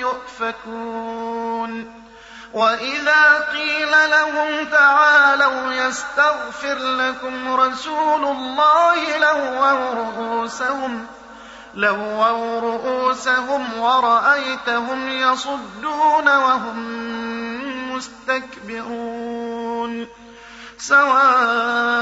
يؤفكون. وإذا قيل لهم تعالوا يستغفر لكم رسول الله لووا رؤوسهم لووا رؤوسهم ورأيتهم يصدون وهم مستكبرون. سواء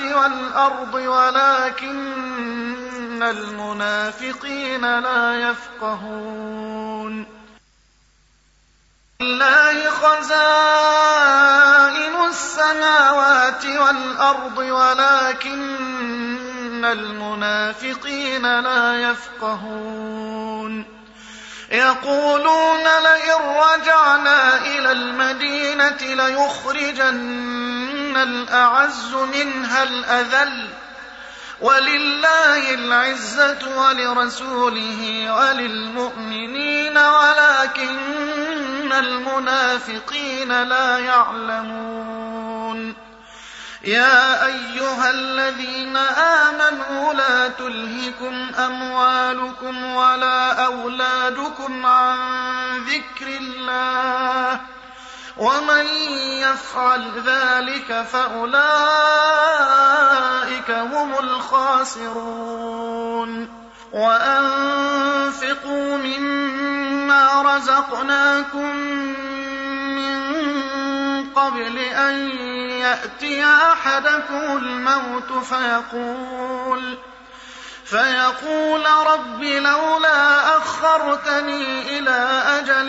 والأرض ولكن المنافقين لا يفقهون. لله خزائن السماوات والأرض ولكن المنافقين لا يفقهون. يقولون لئن رجعنا إلى المدينة ليخرجن الأعز منها الأذل ولله العزة ولرسوله وللمؤمنين ولكن المنافقين لا يعلمون. يا أيها الذين آمنوا لا تلهكم أموالكم ولا أولادكم عن ذكر الله ومن يفعل ذلك فأولئك هم الخاسرون. وأنفقوا مما رزقناكم من قبل أن يأتي أحدكم الموت فيقول فيقول رب لولا أخرتني إلى أجل